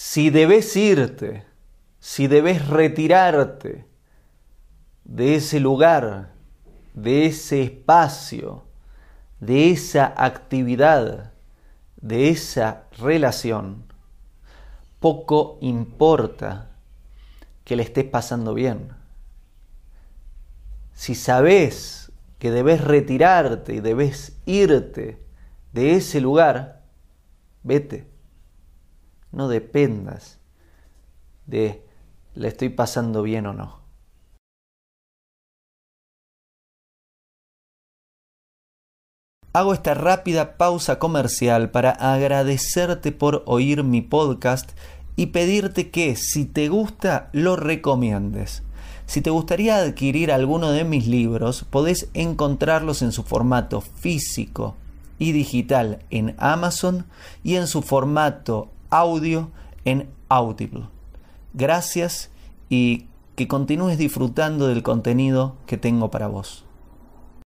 si debes irte, si debes retirarte de ese lugar, de ese espacio, de esa actividad, de esa relación, poco importa que le estés pasando bien. Si sabes que debes retirarte y debes irte de ese lugar, vete. No dependas de le estoy pasando bien o no. Hago esta rápida pausa comercial para agradecerte por oír mi podcast y pedirte que si te gusta lo recomiendes. Si te gustaría adquirir alguno de mis libros, podés encontrarlos en su formato físico y digital en Amazon y en su formato audio en Audible. Gracias y que continúes disfrutando del contenido que tengo para vos.